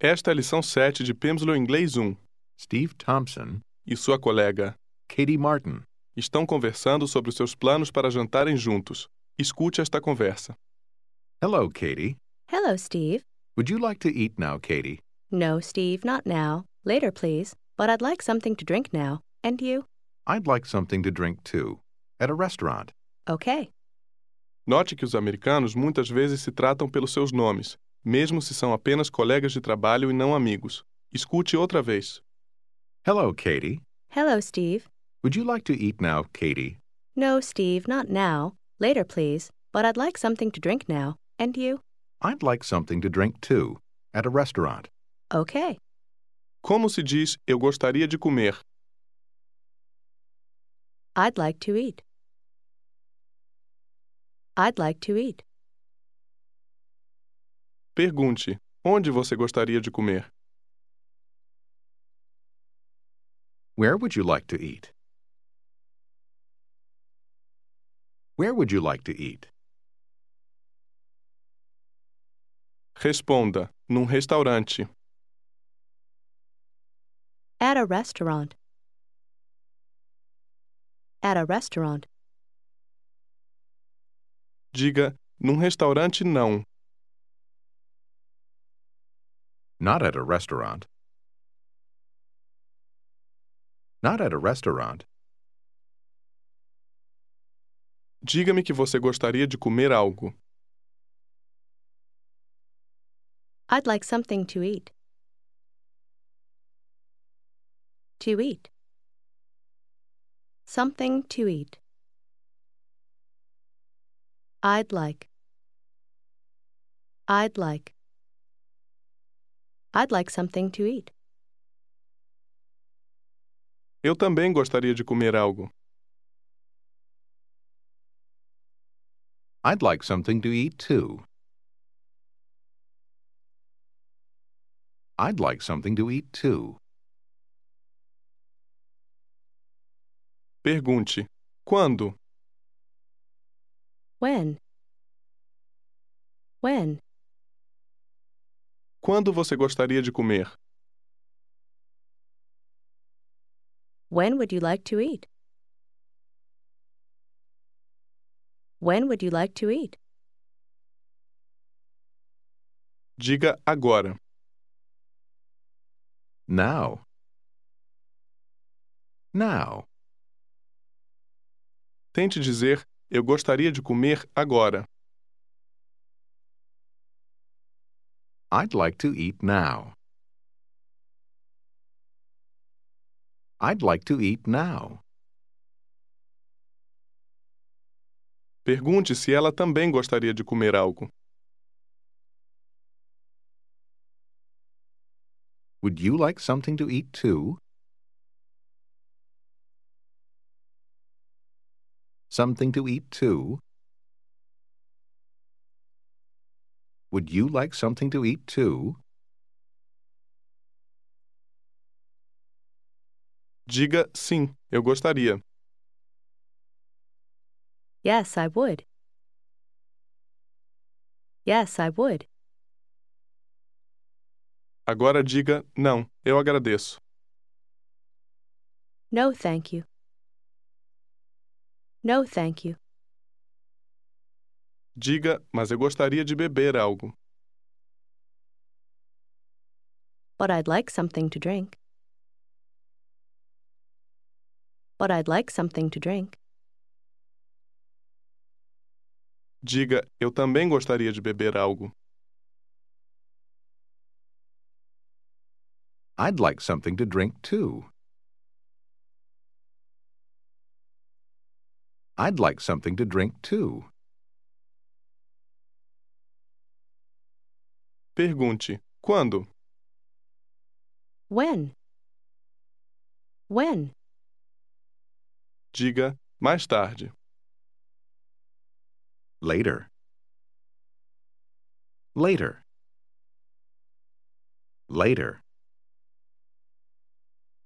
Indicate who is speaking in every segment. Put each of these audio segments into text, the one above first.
Speaker 1: Esta é a lição 7 de Pimsleur Inglês 1
Speaker 2: Steve Thompson,
Speaker 1: e sua colega
Speaker 2: Katie Martin.
Speaker 1: estão conversando sobre os seus planos para jantarem juntos. Escute esta conversa.
Speaker 2: Hello, Katie.
Speaker 3: Hello, Steve.
Speaker 2: Would you like to eat now, Katie?
Speaker 3: No, Steve, not now. Later, please. But I'd like something to drink now. And you?
Speaker 2: I'd like something to drink too. At a restaurant.
Speaker 3: Okay.
Speaker 1: Note que os americanos muitas vezes se tratam pelos seus nomes, mesmo se são apenas colegas de trabalho e não amigos. Escute outra vez.
Speaker 2: Hello, Katie.
Speaker 3: Hello, Steve.
Speaker 2: Would you like to eat now, Katie?
Speaker 3: No, Steve, not now. Later, please. But I'd like something to drink now. And you?
Speaker 2: I'd like something to drink too. At a restaurant.
Speaker 3: Okay.
Speaker 1: Como se diz eu gostaria de comer?
Speaker 3: I'd like to eat. I'd like to eat.
Speaker 1: Pergunte: onde você gostaria de comer?
Speaker 2: Where would you like to eat? Where would you like to eat?
Speaker 1: Responda: num restaurante.
Speaker 3: At a restaurant. At a restaurant.
Speaker 1: Diga: num restaurante não.
Speaker 2: Not at a restaurant. Not at a restaurant.
Speaker 1: Diga-me que você gostaria de comer algo.
Speaker 3: I'd like something to eat. To eat. Something to eat. I'd like. I'd like. I'd like something to eat.
Speaker 1: Eu também gostaria de comer algo.
Speaker 2: I'd like something to eat too. I'd like something to eat too.
Speaker 1: Pergunte: quando?
Speaker 3: When? When?
Speaker 1: Quando você gostaria de comer?
Speaker 3: When would you like to eat? When would you like to eat?
Speaker 1: Diga agora.
Speaker 2: Now. Now.
Speaker 1: Tente dizer: eu gostaria de comer agora.
Speaker 2: I'd like to eat now. I'd like to eat now.
Speaker 1: Pergunte se ela também gostaria de comer algo.
Speaker 2: Would you like something to eat too? Something to eat too? Would you like something to eat too?
Speaker 1: Diga sim, eu gostaria.
Speaker 3: Yes, I would. Yes, I would.
Speaker 1: Agora diga não, eu agradeço.
Speaker 3: No, thank you. No, thank you.
Speaker 1: Diga, mas eu gostaria de beber algo.
Speaker 3: But I'd like something to drink. But I'd like something to drink.
Speaker 1: Diga, eu também gostaria de beber algo.
Speaker 2: I'd like something to drink too. I'd like something to drink too.
Speaker 1: Pergunte: quando?
Speaker 3: When? When?
Speaker 1: Diga mais tarde.
Speaker 2: Later. Later. Later.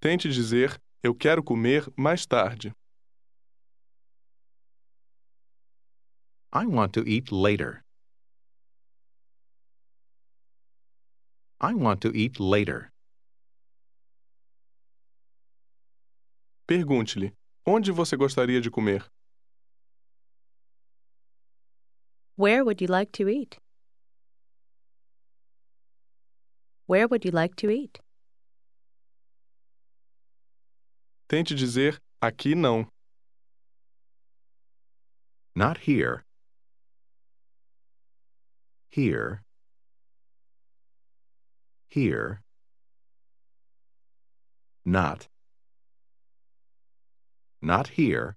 Speaker 1: Tente dizer: eu quero comer mais tarde.
Speaker 2: I want to eat later. I want to eat later.
Speaker 1: Pergunte-lhe: onde você gostaria de comer?
Speaker 3: Where would you like to eat? Where would you like to eat?
Speaker 1: Tente dizer aqui não.
Speaker 2: Not here. Here. Here. Not. Not here.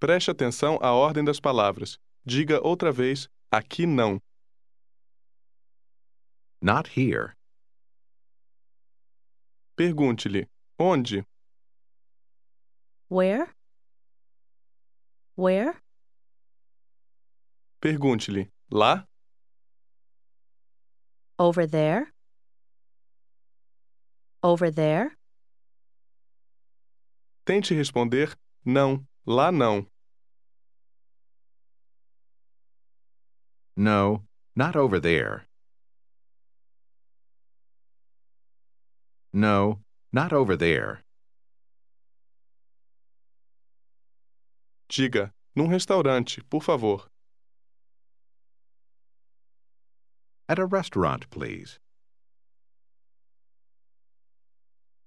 Speaker 1: Preste atenção à ordem das palavras. Diga outra vez aqui não.
Speaker 2: Not here.
Speaker 1: Pergunte-lhe: onde?
Speaker 3: Where? Where?
Speaker 1: Pergunte-lhe: lá?
Speaker 3: Over there? Over there?
Speaker 1: Tente responder não, lá não.
Speaker 2: No, not over there. No, not over there.
Speaker 1: Diga: num restaurante, por favor.
Speaker 2: At a restaurant, please.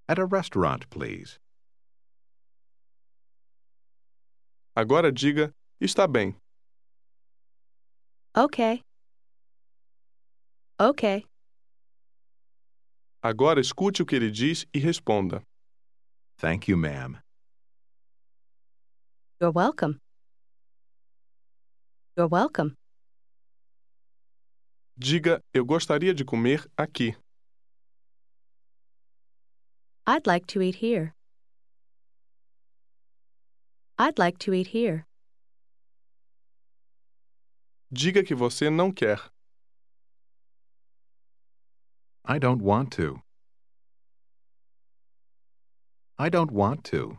Speaker 2: At a restaurant, please.
Speaker 1: Agora diga: está bem.
Speaker 3: Okay. Okay.
Speaker 1: Agora escute o que ele diz e responda.
Speaker 2: Thank you, ma'am.
Speaker 3: You're welcome. You're welcome.
Speaker 1: Diga: eu gostaria de comer aqui.
Speaker 3: I'd like to eat here. I'd like to eat here.
Speaker 1: Diga que você não quer.
Speaker 2: I don't want to. I don't want to.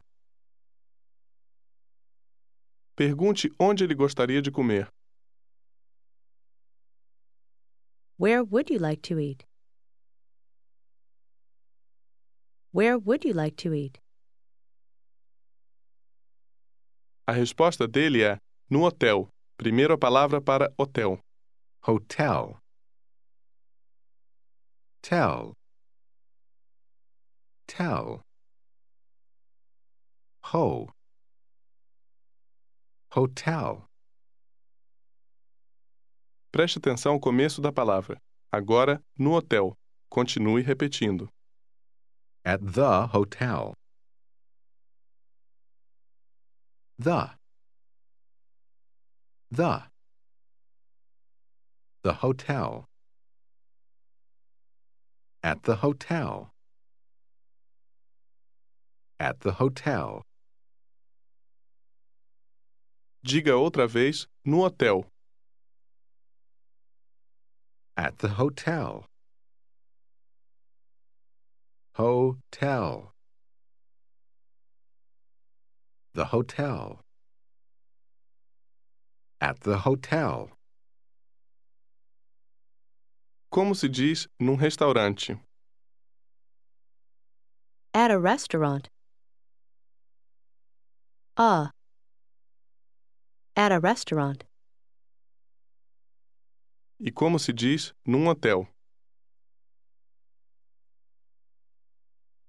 Speaker 1: Pergunte onde ele gostaria de comer.
Speaker 3: Where would you like to eat? Where would you like to eat?
Speaker 1: A resposta dele é no hotel. Primeira palavra para hotel.
Speaker 2: Hotel. Tell. Tell. Ho. Hotel.
Speaker 1: Preste atenção ao começo da palavra. Agora, no hotel. Continue repetindo.
Speaker 2: At the hotel. The. The. The hotel. At the hotel. At the hotel.
Speaker 1: Diga outra vez no hotel.
Speaker 2: At the hotel. Hotel. The hotel. At the hotel.
Speaker 1: Como se diz num restaurante?
Speaker 3: At a restaurant. Uh. At a restaurant.
Speaker 1: E como se diz num hotel?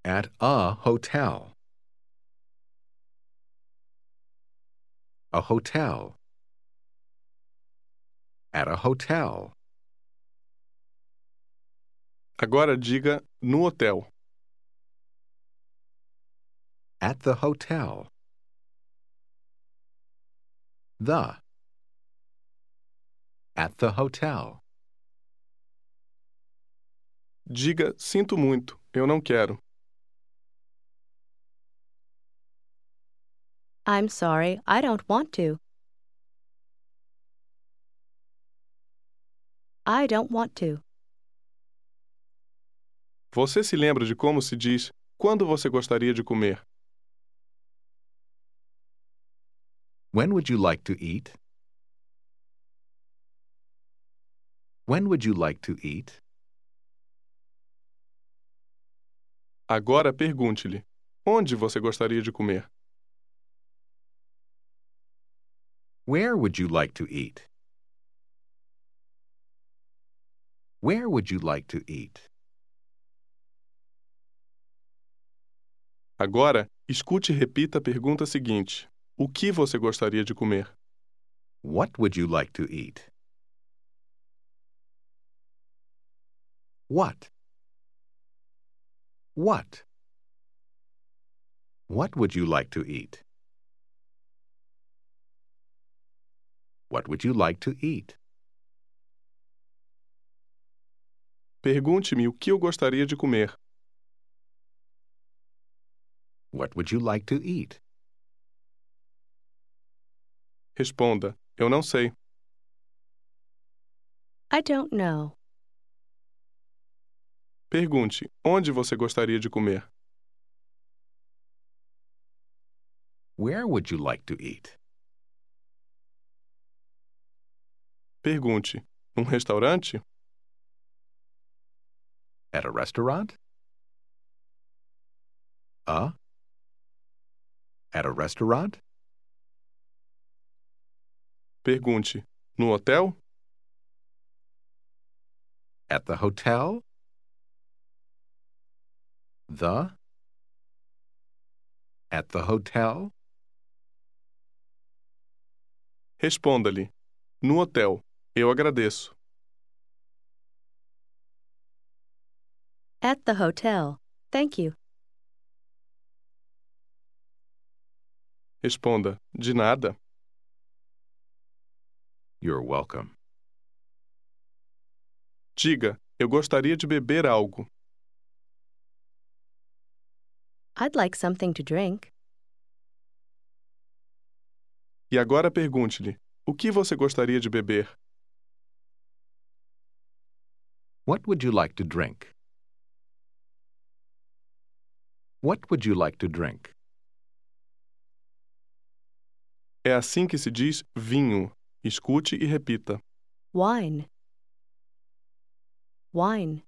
Speaker 2: At a hotel. A hotel. At a hotel.
Speaker 1: Agora diga no hotel.
Speaker 2: At the hotel. The. At the hotel.
Speaker 1: Diga sinto muito, eu não quero.
Speaker 3: I'm sorry, I don't want to. I don't want to.
Speaker 1: Você se lembra de como se diz quando você gostaria de comer?
Speaker 2: When would you like to eat? When would you like to eat?
Speaker 1: Agora pergunte-lhe: onde você gostaria de comer?
Speaker 2: Where would you like to eat? Where would you like to eat?
Speaker 1: Agora, escute e repita a pergunta seguinte: O que você gostaria de comer?
Speaker 2: What would you like to eat? What? What? What would you like to eat? What would you like to eat?
Speaker 1: Pergunte-me o que eu gostaria de comer.
Speaker 2: What would you like to eat?
Speaker 1: Responda: Eu não sei.
Speaker 3: I don't know.
Speaker 1: Pergunte: Onde você gostaria de comer?
Speaker 2: Where would you like to eat?
Speaker 1: Pergunte: Num restaurante?
Speaker 2: At a restaurant? Uh? At a restaurant?
Speaker 1: Pergunte: No hotel?
Speaker 2: At the hotel? The? At the hotel?
Speaker 1: Responda-lhe: No hotel. Eu agradeço.
Speaker 3: At the hotel. Thank you.
Speaker 1: Responda: De nada.
Speaker 2: You're welcome.
Speaker 1: Diga: Eu gostaria de beber algo.
Speaker 3: I'd like something to drink.
Speaker 1: E agora pergunte-lhe: O que você gostaria de beber?
Speaker 2: What would you like to drink? What would you like to drink?
Speaker 1: É assim que se diz vinho. Escute e repita.
Speaker 3: Wine. Wine.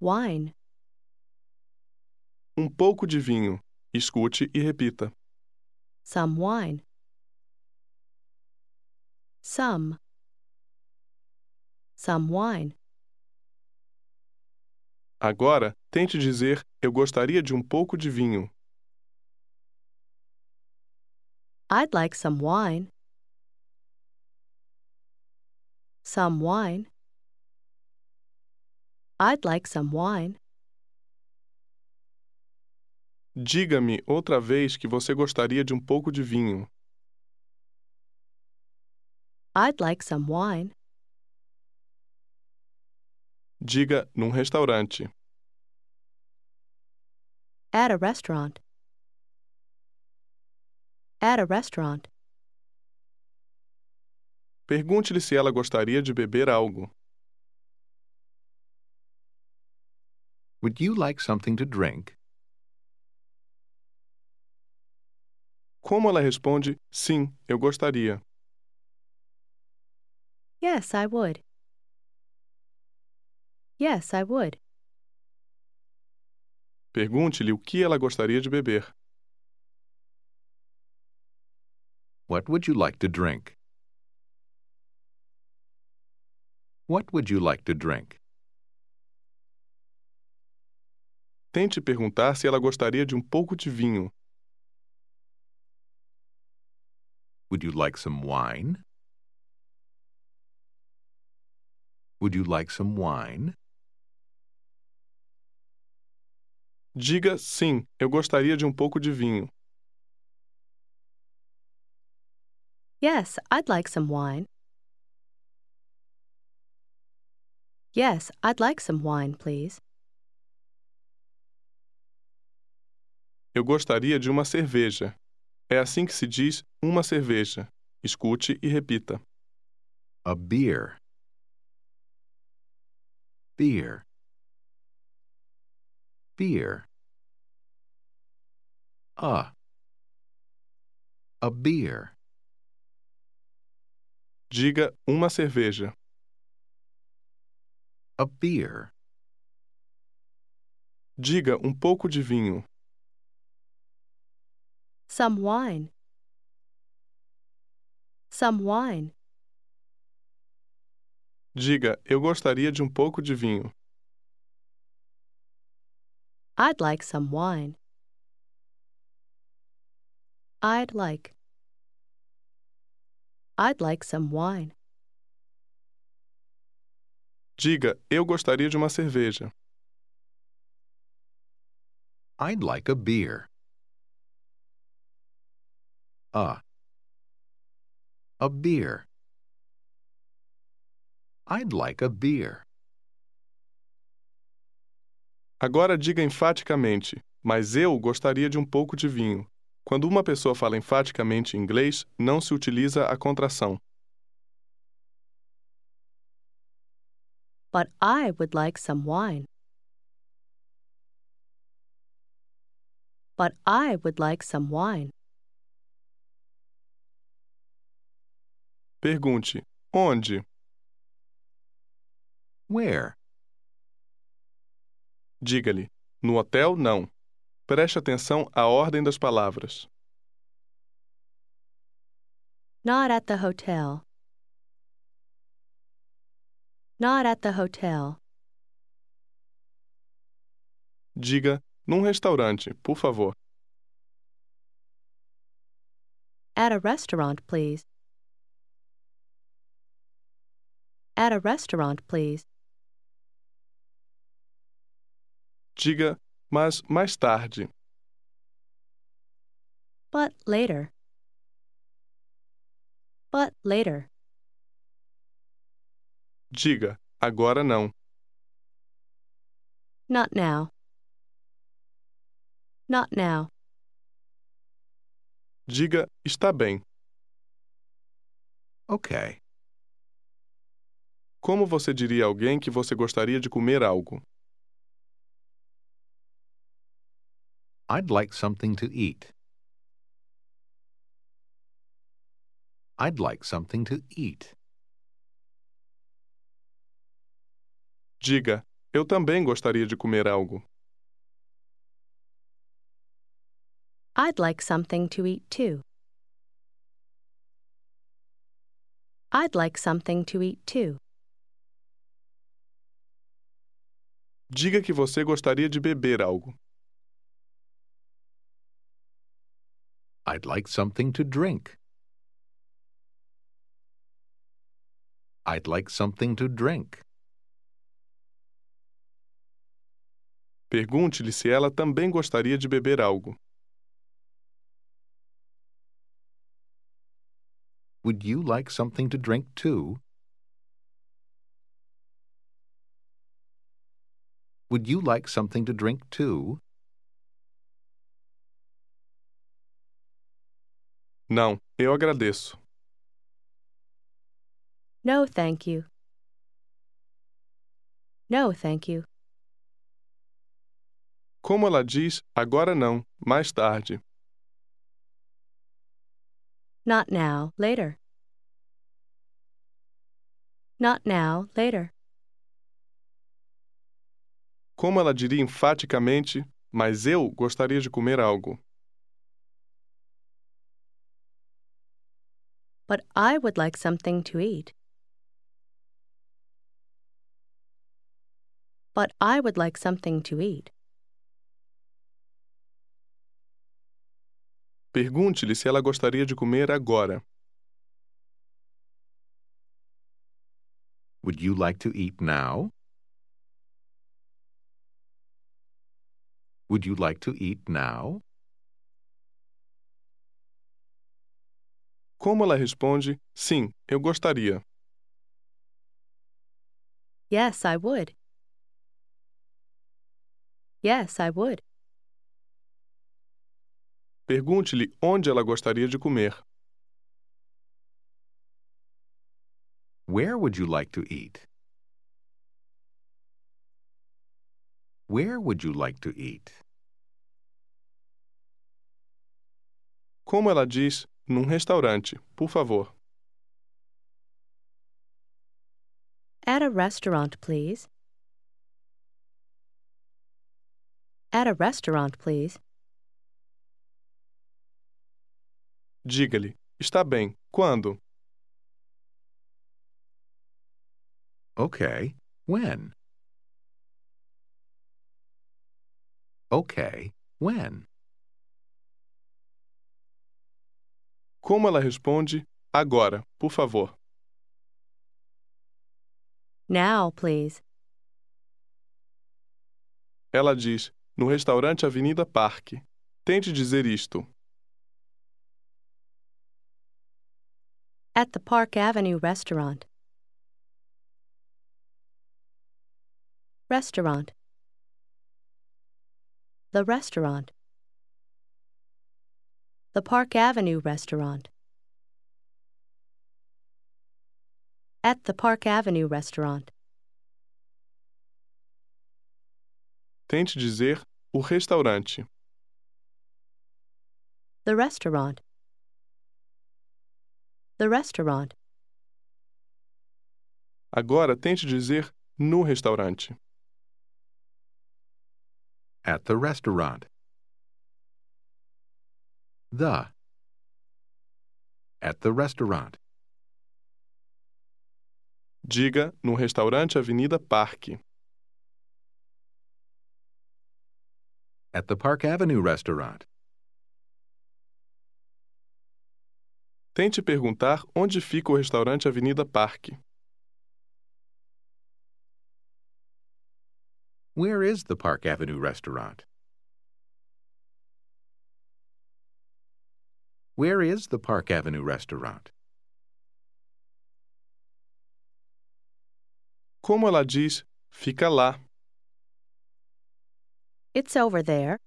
Speaker 3: Wine.
Speaker 1: Um pouco de vinho. Escute e repita.
Speaker 3: Some wine. Some. Some wine.
Speaker 1: Agora, tente dizer: Eu gostaria de um pouco de vinho.
Speaker 3: I'd like some wine. Some wine. I'd like some wine.
Speaker 1: Diga-me outra vez que você gostaria de um pouco de vinho.
Speaker 3: I'd like some wine.
Speaker 1: Diga num restaurante.
Speaker 3: At a restaurant. At a restaurant.
Speaker 1: Pergunte-lhe se ela gostaria de beber algo.
Speaker 2: Would you like something to drink?
Speaker 1: Como ela responde: Sim, eu gostaria.
Speaker 3: Yes, I would. Yes, I would.
Speaker 1: Pergunte-lhe o que ela gostaria de beber.
Speaker 2: What would you like to drink? What would you like to drink?
Speaker 1: Tente perguntar se ela gostaria de um pouco de vinho.
Speaker 2: Would you like some wine? Would you like some wine?
Speaker 1: Diga sim, eu gostaria de um pouco de vinho.
Speaker 3: Yes, I'd like some wine. Yes, I'd like some wine, please.
Speaker 1: Eu gostaria de uma cerveja. É assim que se diz uma cerveja. Escute e repita.
Speaker 2: A beer. Beer. Beer. A. A beer.
Speaker 1: Diga uma cerveja.
Speaker 2: a beer?
Speaker 1: Diga um pouco de vinho.
Speaker 3: Some wine. Some wine.
Speaker 1: Diga eu gostaria de um pouco de vinho.
Speaker 3: I'd like some wine. I'd like. I'd like some wine.
Speaker 1: Diga eu gostaria de uma cerveja.
Speaker 2: I'd like a beer. A. A beer. I'd like a beer.
Speaker 1: Agora diga enfaticamente, mas eu gostaria de um pouco de vinho. Quando uma pessoa fala enfaticamente em inglês, não se utiliza a contração.
Speaker 3: But I would like some wine. But I would like some wine.
Speaker 1: Pergunte: onde?
Speaker 2: Where?
Speaker 1: Diga-lhe: no hotel, não. Preste atenção à ordem das palavras.
Speaker 3: Not at the hotel. Not at the hotel.
Speaker 1: Diga: num restaurante, por favor.
Speaker 3: At a restaurant, please. At a restaurant, please.
Speaker 1: Diga: mas mais tarde.
Speaker 3: But later. But later.
Speaker 1: Diga: agora não.
Speaker 3: Not now. Not now.
Speaker 1: Diga: está bem.
Speaker 2: Okay.
Speaker 1: Como você diria a alguém que você gostaria de comer algo?
Speaker 2: I'd like something to eat. I'd like something to eat.
Speaker 1: Diga: eu também gostaria de comer algo.
Speaker 3: I'd like something to eat too. I'd like something to eat too.
Speaker 1: Diga que você gostaria de beber algo.
Speaker 2: I'd like something to drink. I'd like something to drink.
Speaker 1: Pergunte-lhe se ela também gostaria de beber algo.
Speaker 2: Would you like something to drink too? Would you like something to drink too?
Speaker 1: Não, eu agradeço.
Speaker 3: No, thank you. No, thank you.
Speaker 1: Como ela diz, agora não, mais tarde.
Speaker 3: Not now, later. Not now, later.
Speaker 1: Como ela diria enfaticamente, mas eu gostaria de comer algo.
Speaker 3: But I would like something to eat. But I would like something to eat.
Speaker 1: Pergunte-lhe se ela gostaria de comer agora.
Speaker 2: Would you like to eat now? Would you like to eat now?
Speaker 1: Como ela responde, sim, eu gostaria.
Speaker 3: Yes, I would. Yes, I would.
Speaker 1: Pergunte-lhe onde ela gostaria de comer.
Speaker 2: Where would you like to eat? Where would you like to eat?
Speaker 1: Como ela diz, num restaurante, por favor.
Speaker 3: At a restaurant, please. At a restaurant, please.
Speaker 1: Diga-lhe, está bem, quando?
Speaker 2: Okay, when? Okay. When?
Speaker 1: Como ela responde? Agora, por favor.
Speaker 3: Now, please.
Speaker 1: Ela diz: No restaurante Avenida Parque. Tente dizer isto.
Speaker 3: At the Park Avenue restaurant. Restaurant. The restaurant. The Park Avenue restaurant. At the Park Avenue restaurant.
Speaker 1: Tente dizer o restaurante.
Speaker 3: The restaurant. The restaurant.
Speaker 1: Agora tente dizer no restaurante.
Speaker 2: At the restaurant. The. At the restaurant.
Speaker 1: Diga no restaurante Avenida Parque.
Speaker 2: At the Park Avenue restaurant.
Speaker 1: Tente perguntar onde fica o restaurante Avenida Parque.
Speaker 2: Where is the Park Avenue restaurant? Where is the Park Avenue restaurant?
Speaker 1: Como ela diz, fica lá.
Speaker 3: It's over there.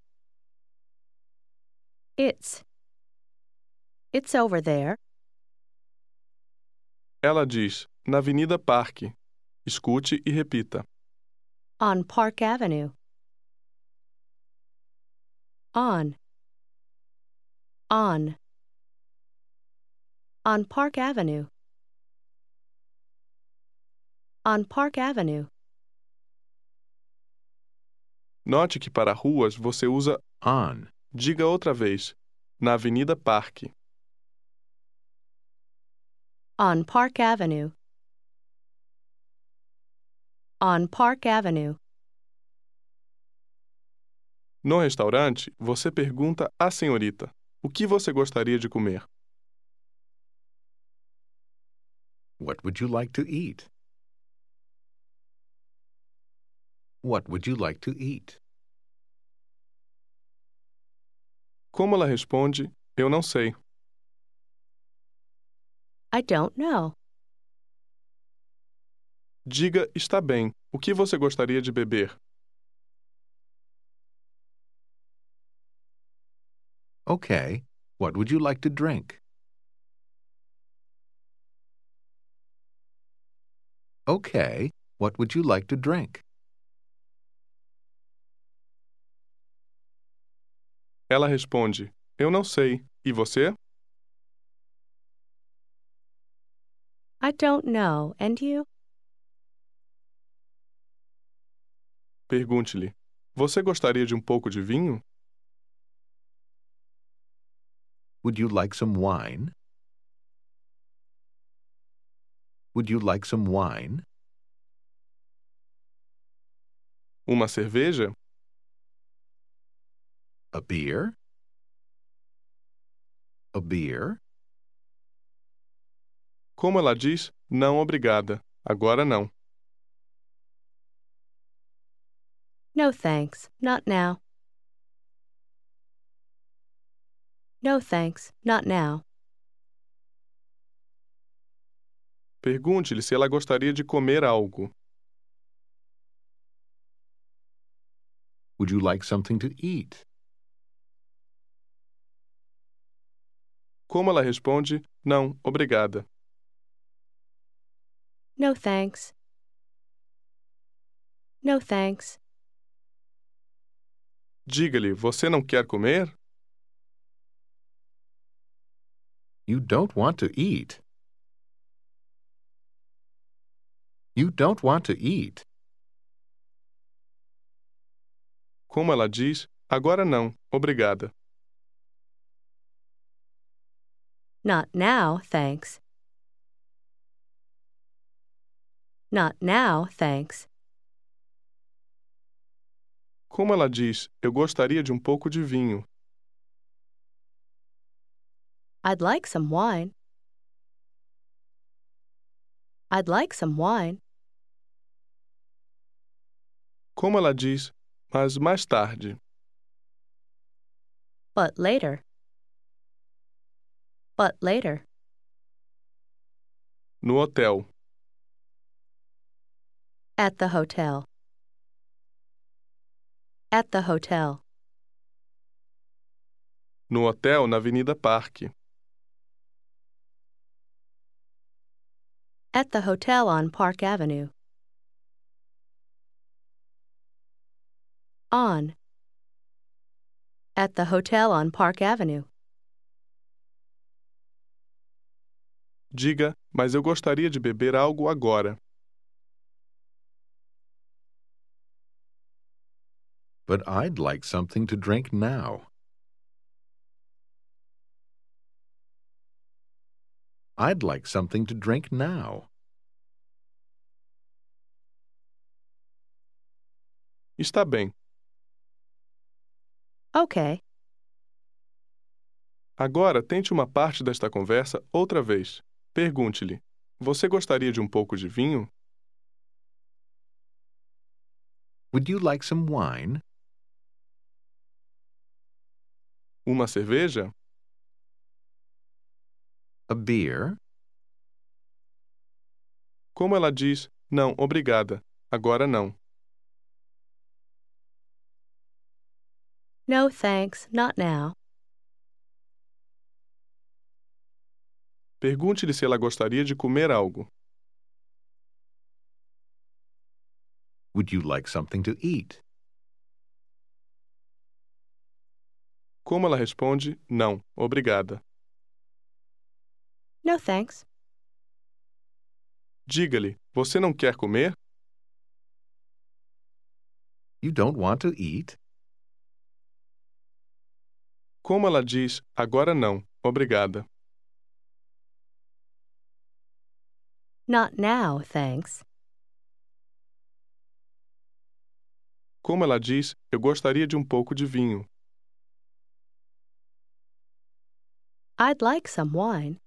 Speaker 3: It's. It's over there.
Speaker 1: Ela diz, na Avenida Parque. Escute e repita.
Speaker 3: On Park Avenue. On. On. On Park Avenue. On Park Avenue.
Speaker 1: Note que para ruas você usa
Speaker 2: On.
Speaker 1: diga outra vez. Na Avenida Parque.
Speaker 3: On Park Avenue. On Park Avenue.
Speaker 1: No restaurante, você pergunta à senhorita: O que você gostaria de comer?
Speaker 2: What would you like to eat? What would you like to eat?
Speaker 1: Como ela responde: Eu não sei.
Speaker 3: I don't know.
Speaker 1: Diga: Está bem. O que você gostaria de beber?
Speaker 2: Okay. What would you like to drink? Okay. What would you like to drink?
Speaker 1: Ela responde: Eu não sei. E você?
Speaker 3: I don't know. And you?
Speaker 1: Pergunte-lhe: Você gostaria de um pouco de vinho?
Speaker 2: Would you like some wine? Would you like some wine?
Speaker 1: Uma cerveja?
Speaker 2: A beer? A beer?
Speaker 1: Como ela diz: Não, obrigada. Agora não.
Speaker 3: No thanks. Not now. No thanks. Not now.
Speaker 1: Pergunte-lhe se ela gostaria de comer algo.
Speaker 2: Would you like something to eat?
Speaker 1: Como ela responde: Não, obrigada.
Speaker 3: No thanks. No thanks.
Speaker 1: Diga-lhe: Você não quer comer?
Speaker 2: You don't want to eat. You don't want to eat.
Speaker 1: Como ela diz, agora não, obrigada.
Speaker 3: Not now, thanks. Not now, thanks.
Speaker 1: Como ela diz, eu gostaria de um pouco de vinho.
Speaker 3: I'd like some wine. I'd like some wine.
Speaker 1: Como ela diz, mas mais tarde.
Speaker 3: But later. But later.
Speaker 1: No hotel.
Speaker 3: At the hotel. At the hotel.
Speaker 1: No hotel na Avenida Parque.
Speaker 3: At the hotel on Park Avenue. On. At the hotel on Park Avenue.
Speaker 1: Diga, mas eu gostaria de beber algo agora.
Speaker 2: But I'd like something to drink now. I'd like something to drink now.
Speaker 1: Está bem.
Speaker 3: Okay.
Speaker 1: Agora tente uma parte desta conversa outra vez. Pergunte-lhe: Você gostaria de um pouco de vinho?
Speaker 2: Would you like some wine?
Speaker 1: Uma cerveja?
Speaker 2: A beer?
Speaker 1: Como ela diz: Não, obrigada. Agora não.
Speaker 3: No thanks, not now.
Speaker 1: Pergunte-lhe se ela gostaria de comer algo.
Speaker 2: Would you like something to eat?
Speaker 1: Como ela responde: Não, obrigada.
Speaker 3: No thanks.
Speaker 1: Diga-lhe: Você não quer comer?
Speaker 2: You don't want to eat?
Speaker 1: Como ela diz: Agora não, obrigada.
Speaker 3: Not now, thanks.
Speaker 1: Como ela diz: Eu gostaria de um pouco de vinho.
Speaker 3: I'd like some wine.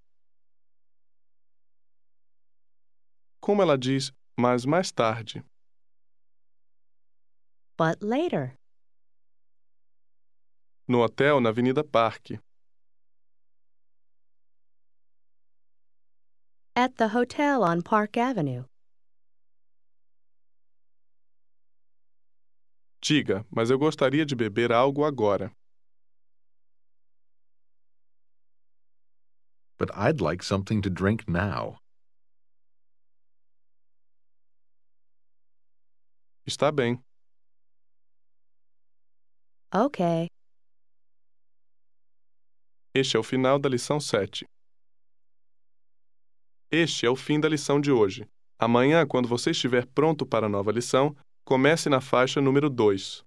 Speaker 1: Como ela diz: Mas mais tarde.
Speaker 3: But later.
Speaker 1: No hotel na Avenida Parque.
Speaker 3: At the hotel on Park Avenue.
Speaker 1: Diga, mas eu gostaria de beber algo agora.
Speaker 2: But I'd like something to drink now.
Speaker 1: Está bem.
Speaker 3: Okay.
Speaker 1: Este é o final da lição 7. Este é o fim da lição de hoje. Amanhã, quando você estiver pronto para a nova lição, comece na faixa número 2.